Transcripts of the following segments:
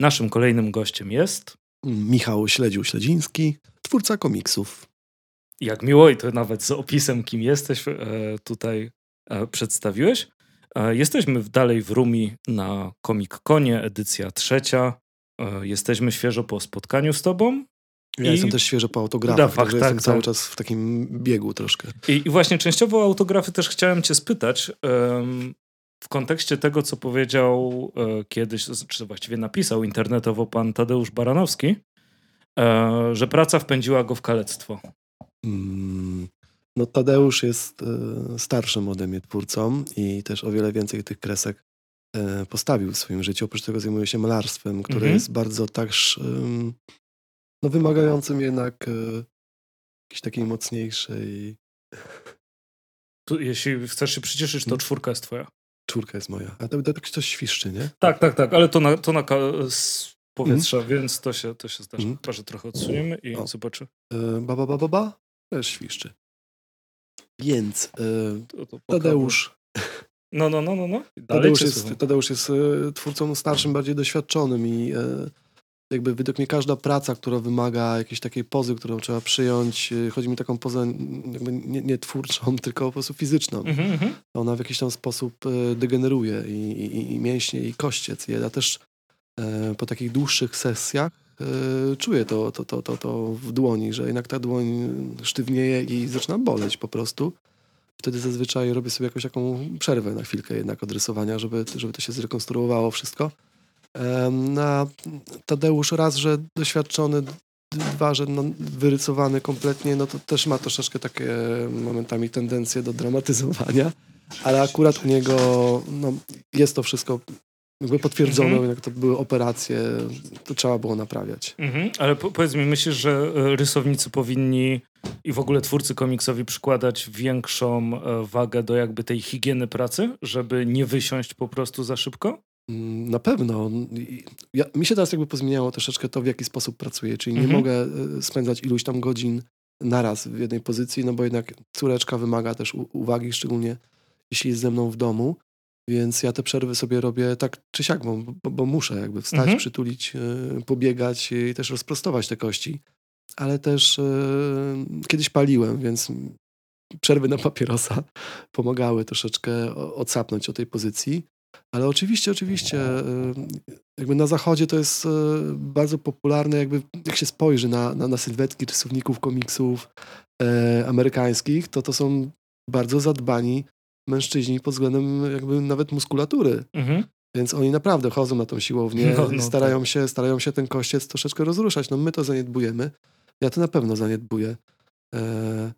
Naszym kolejnym gościem jest. Michał Śledził-Śledziński, twórca komiksów. Jak miło i to nawet z opisem, kim jesteś, e, tutaj e, przedstawiłeś. E, jesteśmy dalej w Rumi na Comic Conie, edycja trzecia. Jesteśmy świeżo po spotkaniu z tobą. Ja I... jestem też świeżo po autografach, tak, jestem tak. cały czas w takim biegu troszkę. I, I, właśnie częściowo autografy też chciałem cię spytać um, w kontekście tego, co powiedział e, kiedyś, czy właściwie napisał internetowo pan Tadeusz Baranowski, e, że praca wpędziła go w kalectwo. Mm, no Tadeusz jest e, starszym ode mnie twórcą i też o wiele więcej tych kresek e, postawił w swoim życiu. Oprócz tego zajmuje się malarstwem, które mhm. jest bardzo też no, wymagającym jednak e, jakiejś takiej mocniejszej... Tu, jeśli chcesz się przycieszyć, to hmm? czwórka jest twoja. Czwórka jest moja. A to, to coś świszczy, nie? Tak, tak, tak, ale to na, to na z powietrza, mm. więc to się, to się zdarzy. Mm. Że trochę odsuniemy i o. zobaczę. E, ba, ba, ba, ba, ba. Też świszczy. Więc e, to, to Tadeusz... No, no, no, no. no. Tadeusz, jest, Tadeusz jest e, twórcą starszym, bardziej doświadczonym i e, jakby według mnie każda praca, która wymaga jakiejś takiej pozy, którą trzeba przyjąć, y, chodzi mi taką pozę jakby nie, nie twórczą, tylko po prostu fizyczną. Mm -hmm. Ona w jakiś tam sposób y, degeneruje i, i, i mięśnie, i kościec. Ja też e, po takich dłuższych sesjach e, czuję to, to, to, to, to w dłoni, że jednak ta dłoń sztywnieje i zaczyna boleć po prostu. Wtedy zazwyczaj robię sobie jakąś taką przerwę na chwilkę jednak od rysowania, żeby, żeby to się zrekonstruowało wszystko. Na Tadeusz raz, że doświadczony, dwa, że no, wyrysowany kompletnie, no to też ma troszeczkę takie momentami tendencje do dramatyzowania, ale akurat u niego no, jest to wszystko jakby potwierdzono, mhm. jak to były operacje, to trzeba było naprawiać. Mhm. Ale po, powiedz mi, myślisz, że e, rysownicy powinni i w ogóle twórcy komiksowi przykładać większą e, wagę do jakby tej higieny pracy, żeby nie wysiąść po prostu za szybko? Na pewno. Ja, mi się teraz jakby pozmieniało troszeczkę to, w jaki sposób pracuję, czyli nie mhm. mogę e, spędzać iluś tam godzin naraz w jednej pozycji, no bo jednak córeczka wymaga też uwagi, szczególnie jeśli jest ze mną w domu, więc ja te przerwy sobie robię tak czy siak, bo, bo, bo muszę jakby wstać, mhm. przytulić, e, pobiegać i też rozprostować te kości. Ale też e, kiedyś paliłem, więc przerwy na papierosa pomagały troszeczkę odsapnąć o tej pozycji. Ale oczywiście, oczywiście, y, jakby na zachodzie to jest y, bardzo popularne, jakby jak się spojrzy na, na, na sylwetki rysowników komiksów e, amerykańskich, to to są bardzo zadbani mężczyźni pod względem jakby nawet muskulatury. Mhm. Więc oni naprawdę chodzą na tą siłownię no, no, i starają, tak. się, starają się ten kościec troszeczkę rozruszać. No my to zaniedbujemy. Ja to na pewno zaniedbuję. E,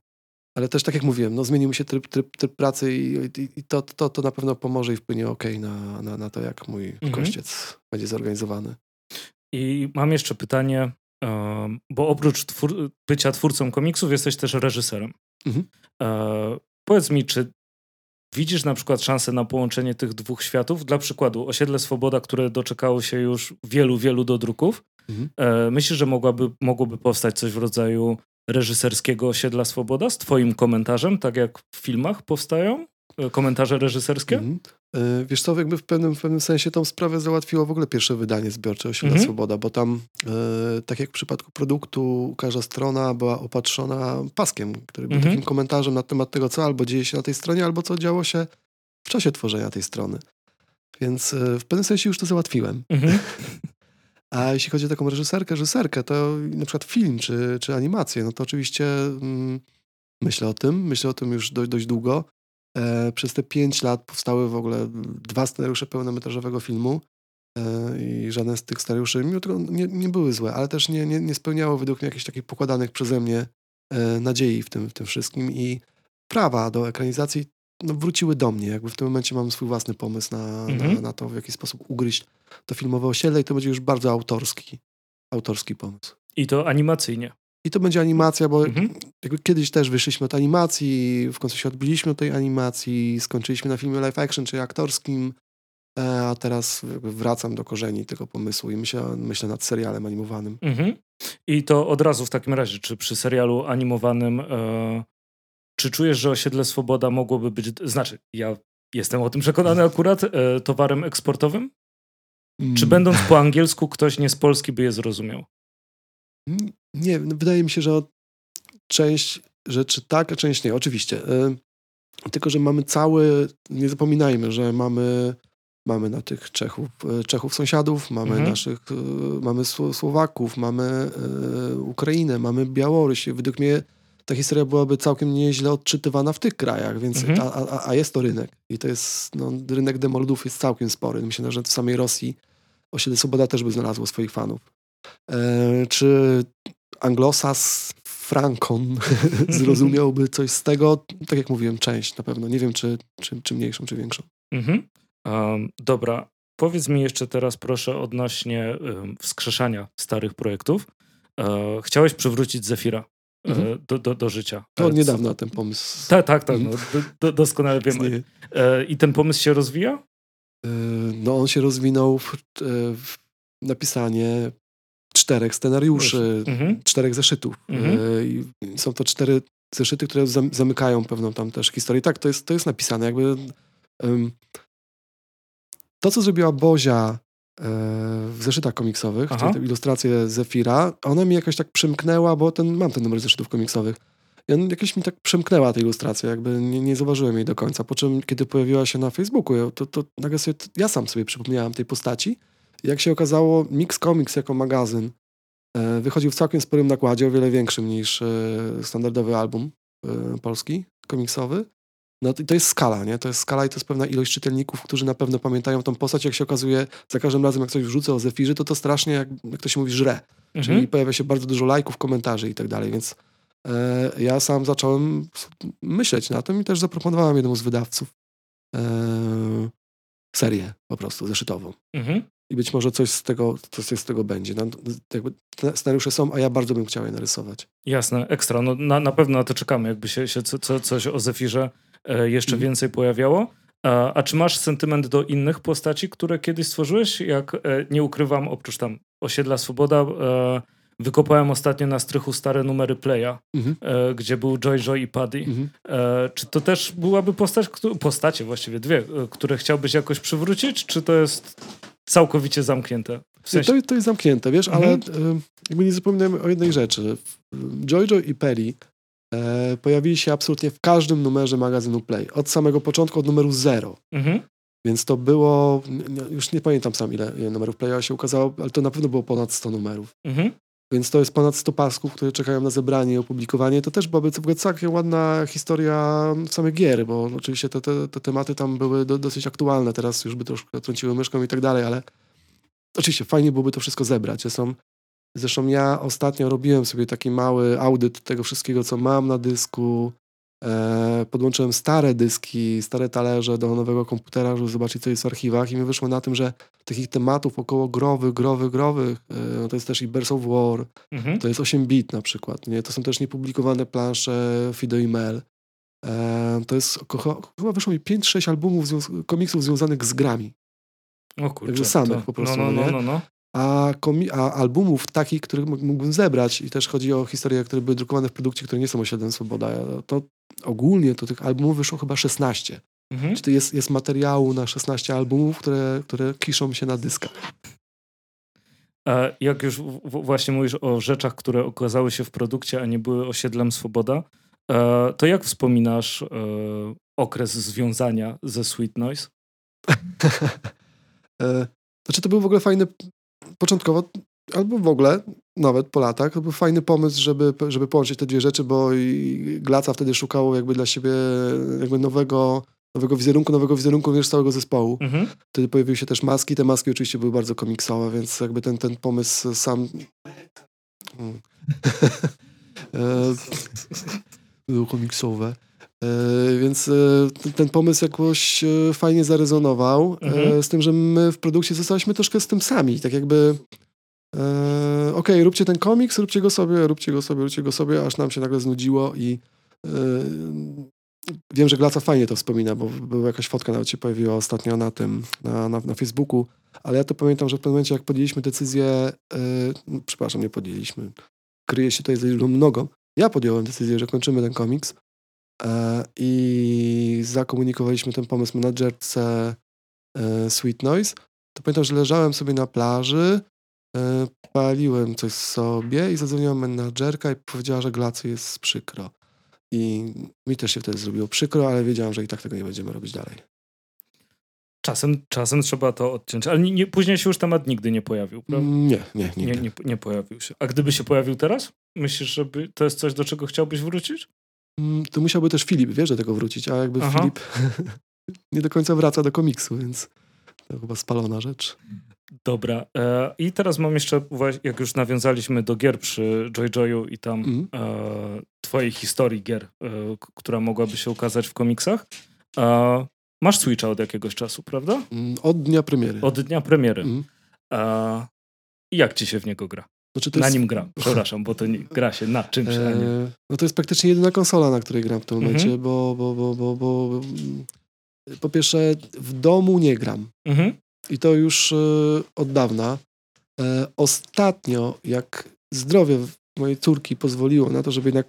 ale też tak jak mówiłem, no zmienił mi się tryb, tryb, tryb pracy i, i, i, to, to, to na pewno pomoże i wpłynie ok na, na, na to, jak mój mhm. kościec będzie zorganizowany. I mam jeszcze pytanie, bo oprócz twór bycia twórcą komiksów jesteś też reżyserem. Mhm. E, powiedz mi, czy widzisz na przykład szansę na połączenie tych dwóch światów? Dla przykładu Osiedle Swoboda, które doczekało się już wielu, wielu dodruków. Mhm. E, myślisz, że mogłaby, mogłoby powstać coś w rodzaju reżyserskiego Osiedla Swoboda z twoim komentarzem, tak jak w filmach powstają e, komentarze reżyserskie? Mm. Wiesz co, jakby w pewnym, w pewnym sensie tą sprawę załatwiło w ogóle pierwsze wydanie zbiorcze Osiedla mm. Swoboda, bo tam, yy, tak jak w przypadku produktu, każda strona była opatrzona paskiem, który był mm. takim komentarzem na temat tego, co albo dzieje się na tej stronie, albo co działo się w czasie tworzenia tej strony. Więc w pewnym sensie już to załatwiłem. -hmm. A jeśli chodzi o taką reżyserkę, reżyserkę, to na przykład film czy, czy animację, no to oczywiście mm, myślę o tym, myślę o tym już dość, dość długo. E, przez te pięć lat powstały w ogóle dwa scenariusze pełnometrażowego filmu e, i żaden z tych scenariuszy, mimo tego nie, nie były złe, ale też nie, nie, nie spełniało według mnie jakichś takich pokładanych przeze mnie e, nadziei w tym, w tym wszystkim i prawa do ekranizacji no, wróciły do mnie. Jakby w tym momencie mam swój własny pomysł na, mhm. na, na, to, w jaki sposób ugryźć to filmowe osiedle i to będzie już bardzo autorski, autorski pomysł. I to animacyjnie. I to będzie animacja, bo mhm. kiedyś też wyszliśmy od animacji, w końcu się odbiliśmy od tej animacji, skończyliśmy na filmie live action, czyli aktorskim, e, a teraz wracam do korzeni tego pomysłu i myślę, myślę nad serialem animowanym. Mhm. I to od razu w takim razie, czy przy serialu animowanym e, czy czujesz, że osiedle Swoboda mogłoby być, znaczy ja jestem o tym przekonany akurat, e, towarem eksportowym? Mm. Czy będąc po angielsku ktoś nie z Polski by je zrozumiał? Nie, no, wydaje mi się, że część rzeczy tak, a część nie. Oczywiście. Y, tylko, że mamy cały, nie zapominajmy, że mamy, mamy na tych Czechów, y, Czechów sąsiadów, mamy mhm. naszych, y, mamy Słowaków, mamy Ukrainę, mamy Białoruś. Według mnie ta historia byłaby całkiem nieźle odczytywana w tych krajach, więc mhm. a, a, a, jest to rynek. I to jest, no, rynek demoludów jest całkiem spory. Myślę, że w samej Rosji osiedle Swoboda też by znalazło swoich fanów. E, czy anglosas Frankon zrozumiałby coś z tego? Tak jak mówiłem, część na pewno. Nie wiem, czy, czy, czy mniejszą, czy większą. Mhm. Um, dobra. Powiedz mi jeszcze teraz proszę odnośnie um, wskrzeszania starych projektów. E, chciałeś przywrócić Zefira mhm. do, do, do życia. To od niedawna ten pomysł. Tak, tak, tak. No, do, do, doskonale wiem. E, I ten pomysł się rozwija? E, no on się rozwinął w, w napisanie czterech scenariuszy, mhm. czterech zeszytów. Mhm. E, są to cztery zeszyty, które zamykają pewną tam też historię. Tak, to jest, to jest napisane. Jakby um, to, co zrobiła Bozia e, w zeszytach komiksowych, Aha. ilustracje Zefira, ona mi jakoś tak przymknęła, bo ten, mam ten numer zeszytów komiksowych. I on jakoś mi tak przemknęła ta ilustracja, jakby nie, nie zauważyłem jej do końca. Po czym, kiedy pojawiła się na Facebooku, to, to nagle sobie, ja sam sobie przypomniałem tej postaci jak się okazało, Mix Comics jako magazyn e, wychodził w całkiem sporym nakładzie, o wiele większym niż e, standardowy album e, polski, komiksowy. No to, to jest skala, nie? To jest skala i to jest pewna ilość czytelników, którzy na pewno pamiętają tą postać. Jak się okazuje, za każdym razem, jak ktoś wrzuca o Zefirze, to to strasznie, jak, jak to się mówi, żre. Mhm. Czyli pojawia się bardzo dużo lajków, komentarzy i tak dalej, więc e, ja sam zacząłem myśleć na tym i też zaproponowałem jednemu z wydawców e, serię po prostu zeszytową. Mhm i być może coś z tego, coś z tego będzie. No, jakby scenariusze są, a ja bardzo bym chciał je narysować. Jasne, ekstra. No, na, na pewno na to czekamy, jakby się, się co, coś o Zefirze jeszcze mm. więcej pojawiało. A, a, czy masz sentyment do innych postaci, które kiedyś stworzyłeś? Jak e, nie ukrywam, oprócz tam Osiedla Swoboda, e, wykopałem ostatnio na strychu stare numery Playa, mhm. e, gdzie był Joy Joy i Paddy. Mhm. E, czy to też byłaby postać, postacie właściwie dwie, e, które chciałbyś jakoś przywrócić, czy to jest całkowicie zamknięte. W sensie... to, to jest zamknięte, wiesz, mhm. ale jakby nie zapominajmy o jednej rzeczy. Jojo i Perry e, pojawili się absolutnie w każdym numerze magazynu Play. Od samego początku, od numeru zero. Mhm. Więc to było, już nie pamiętam sam ile, numerów Playa się ukazało, ale to na pewno było ponad 100 numerów. Mhm. Więc to jest ponad 100 pasków, które czekają na zebranie i opublikowanie. To też byłaby całkiem ładna historia samych gier, bo oczywiście te, te, te tematy tam były do, dosyć aktualne. Teraz już by troszkę trąciły myszką i tak dalej, ale oczywiście fajnie byłoby to wszystko zebrać. Zresztą, zresztą ja ostatnio robiłem sobie taki mały audyt tego wszystkiego, co mam na dysku, E, podłączyłem stare dyski, stare talerze do nowego komputera, żeby zobaczyć, co jest w archiwach i mi wyszło na tym, że takich tematów około growych, growych, growych, e, to jest też i Birds of War, mhm. to jest 8-bit na przykład, nie? to są też niepublikowane plansze Fido i Mel. E, to jest, chyba wyszło mi 5-6 albumów, komiksów związanych z grami. O kurczę. Także samych to, po prostu, no, no, no, no, no a, a albumów takich, których mógłbym zebrać i też chodzi o historie, które były drukowane w produkcie, które nie są osiedlem Swoboda, to ogólnie to tych albumów wyszło chyba 16. Mhm. Czyli jest, jest materiału na 16 albumów, które, które kiszą się na dyskach. A jak już właśnie mówisz o rzeczach, które okazały się w produkcie, a nie były osiedlem Swoboda, e, to jak wspominasz e, okres związania ze Sweet Noise? E, znaczy to był w ogóle fajny początkowo, albo w ogóle, nawet po latach, to był fajny pomysł, żeby, żeby połączyć te dwie rzeczy, bo i Glaca wtedy szukało jakby dla siebie jakby nowego, nowego wizerunku, nowego wizerunku wiesz, całego zespołu. Mhm. Wtedy pojawiły się też maski, te maski oczywiście były bardzo komiksowe, więc jakby ten, ten pomysł sam... E, były komiksowe. E, więc e, ten pomysł jakoś e, fajnie zarezonował, mhm. z tym, że my w produkcji zostaliśmy troszkę z tym sami. Tak jakby okej, okay, róbcie ten komiks, róbcie go sobie, róbcie go sobie, róbcie go sobie, aż nam się nagle znudziło i wiem, że Glaca fajnie to wspomina, bo była jakaś fotka nawet się pojawiła ostatnio na tym, na, na, na Facebooku, ale ja to pamiętam, że w pewnym momencie jak podjęliśmy decyzję, yy, przepraszam, nie podjęliśmy, kryje się tutaj za liczbą nogą, ja podjąłem decyzję, że kończymy ten komiks, i zakomunikowaliśmy ten pomysł menadżerce e, Sweet Noise. to pamiętam, że leżałem sobie na plaży, e, paliłem coś sobie i zadzwoniła menadżerka i powiedziała, że glacy jest przykro. I mi też się wtedy zrobiło przykro, ale wiedziałem, że i tak tego nie będziemy robić dalej. Czasem, czasem trzeba to odciąć, ale nie, później się już temat nigdy nie pojawił, prawda? Nie, nie, nie, nie, nie pojawił się. A gdyby się pojawił teraz? Myślisz, że to jest coś, do czego chciałbyś wrócić? Mm, to musiałby też Filip, wiesz, do tego wrócić, a jakby Aha. Filip nie do końca wraca do komiksu, więc to chyba spalona rzecz. Dobra. E, I teraz mam jeszcze, jak już nawiązaliśmy do gier przy Joy Joyu i tam mm. e, twojej historii gier, e, która mogłaby się ukazać w komiksach. E, masz Switcha od jakiegoś czasu, prawda? Mm, od dnia premiery. Od dnia premiery. Mm. I jak ci się w niego gra? Znaczy na jest... nim gra, przepraszam, bo to nie, gra się na czymś, a nie. E, no to jest praktycznie jedyna konsola, na której gram w tym momencie, -hmm. bo, bo, bo, bo, bo po pierwsze w domu nie gram. -hmm. I to już y, od dawna. E, ostatnio, jak zdrowie mojej córki pozwoliło na to, żeby jednak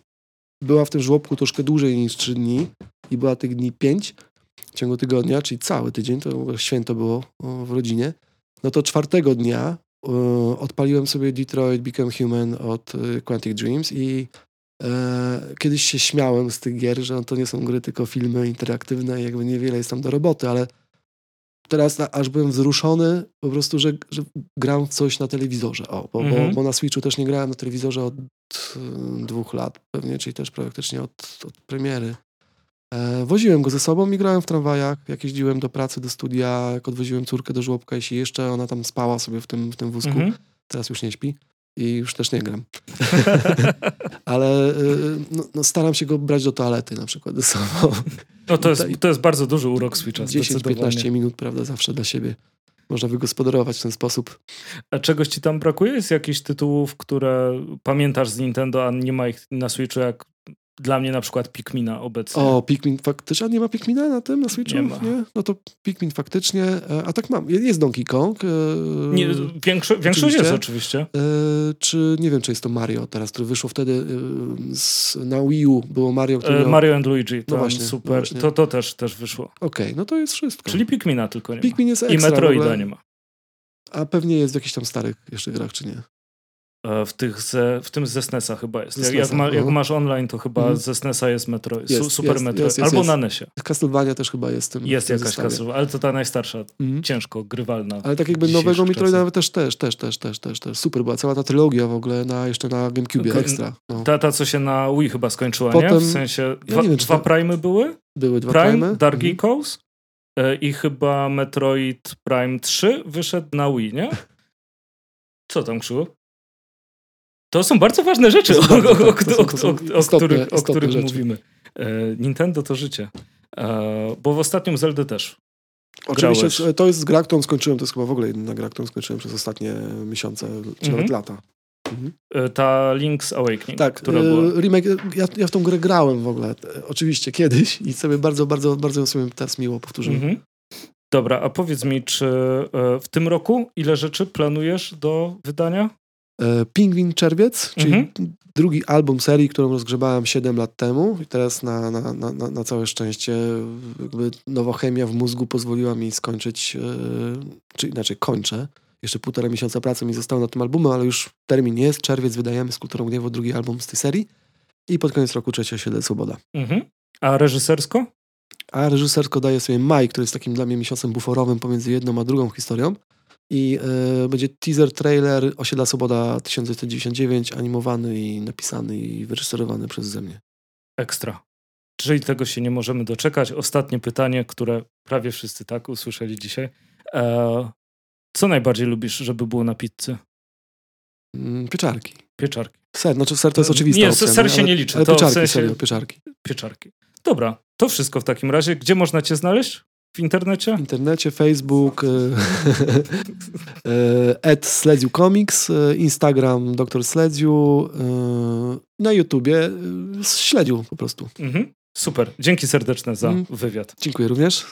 była w tym żłobku troszkę dłużej niż 3 dni i była tych dni 5 w ciągu tygodnia, czyli cały tydzień, to święto było w rodzinie, no to czwartego dnia odpaliłem sobie Detroit Become Human od y, Quantic Dreams i e, kiedyś się śmiałem z tych gier, że to nie są gry, tylko filmy interaktywne i jakby niewiele jest tam do roboty, ale teraz aż byłem wzruszony po prostu, że, że gram w coś na telewizorze. O, bo, mhm. bo, bo, na Switchu też nie grałem na telewizorze od dwóch lat pewnie, czyli też praktycznie od, od premiery. E, woziłem go ze sobą i grałem w tramwajach, jak jeździłem do pracy, do studia, jak odwoziłem córkę do żłobka, jeśli jeszcze ona tam spała sobie w tym, w tym wózku. Mhm. Teraz już nie śpi i już też nie gram. Ale y, no, no, staram się go brać do toalety na przykład ze sobą. No to jest, to jest bardzo duży urok Switcha. 10-15 minut, prawda, zawsze dla siebie. Można wygospodarować w ten sposób. A czegoś ci tam brakuje? Jest jakichś tytułów, które pamiętasz z Nintendo, a nie ma ich na Switchu, jak dla mnie na przykład Pikmina obecnie. O, Pikmin faktycznie. A nie ma Pikmina na tym, na Switchu? Nie ma. Nie? No to Pikmin faktycznie. E, a tak mam. Jest Donkey Kong. E, nie, większo większość jest oczywiście. E, czy nie wiem, czy jest to Mario teraz, który wyszło wtedy z, na Wii U. Było Mario, który miał... Mario and Luigi. No właśnie, super. No właśnie. To, to też, też wyszło. Okej, okay, no to jest wszystko. Czyli Pikmina tylko nie Pikmin ma. jest ekstra, I Metroida nie ma. A pewnie jest w jakichś tam starych jeszcze grach, czy nie? E, w, tych ze, w tym ze SNESa chyba jest. Jak, jak, ma, jak, masz online, to chyba mm. ze SNESa jest Metro, jest, Super jest, Metro. Jest, Albo na NESie. Castlevania też chyba jest. Tym, jest jakaś Castlevania, ale to ta najstarsza, mm. ciężko grywalna. Ale tak jakby nowego Metroida nawet też, też, też, też, też, też, też. Super była cała ta trylogia w ogóle na, jeszcze na GameCube ekstra. No. Ta, ta, co się na Wii chyba skończyła, Potem, nie? W sensie ja dwa, wiem, dwa. Prime były? Były dwa Prime, Prime. Dark mm. Echoes e, i chyba Metroid Prime 3 wyszedł na Wii, nie? Co tam, Krzywo? To są bardzo ważne rzeczy, o, których mówimy. E, Nintendo to życie. E, bo w ostatnią Zeldę też. Oczywiście grałeś. to jest gra, którą skończyłem, to jest chyba w ogóle jedyna gra, którą skończyłem przez ostatnie miesiące, czy nawet mhm. lata. Mhm. E, ta Link's Awakening, tak, która była... remake, ja, ja w tą grę grałem w ogóle, oczywiście kiedyś i sobie bardzo, bardzo, bardzo sobie teraz miło powtórzyłem. Mhm. Dobra, a powiedz mi, czy w tym roku ile rzeczy planujesz do wydania? E, Pingwin Czerwiec, czyli mhm. drugi album serii, którą rozgrzebałem 7 lat temu i teraz na, na, na, na całe szczęście jakby nowochemia w mózgu pozwoliła mi skończyć, yy, czy inaczej kończę. Jeszcze półtora miesiąca pracy mi zostało na tym albumie, ale już termin jest, czerwiec wydajemy z Kulturą Gniewu drugi album z tej serii i pod koniec roku trzecie osiedle Swoboda. Mhm. A reżysersko? A reżysersko daje sobie maj, który jest takim dla mnie miesiącem buforowym pomiędzy jedną a drugą historią i y, będzie teaser, trailer Osiedla Swoboda 1999, animowany i napisany i wyreżyserowany przeze mnie. Ekstra. Czyli tego się nie możemy doczekać. Ostatnie pytanie, które prawie wszyscy tak usłyszeli dzisiaj. E, co najbardziej lubisz, żeby było na pizzy? Mm, pieczarki. Pieczarki. Ser, znaczy ser to jest oczywiste. Nie, opcja, ser się ale, nie liczy. Ale to pieczarki, w sensie... serio, pieczarki. Pieczarki. Dobra, to wszystko w takim razie. Gdzie można cię znaleźć? W internecie? W internecie, Facebook, Ed Sledziu Comics, Instagram Dr. Sledziu, na YouTubie Śledziu po prostu. Mhm. Super. Dzięki serdeczne za mhm. wywiad. Dziękuję również.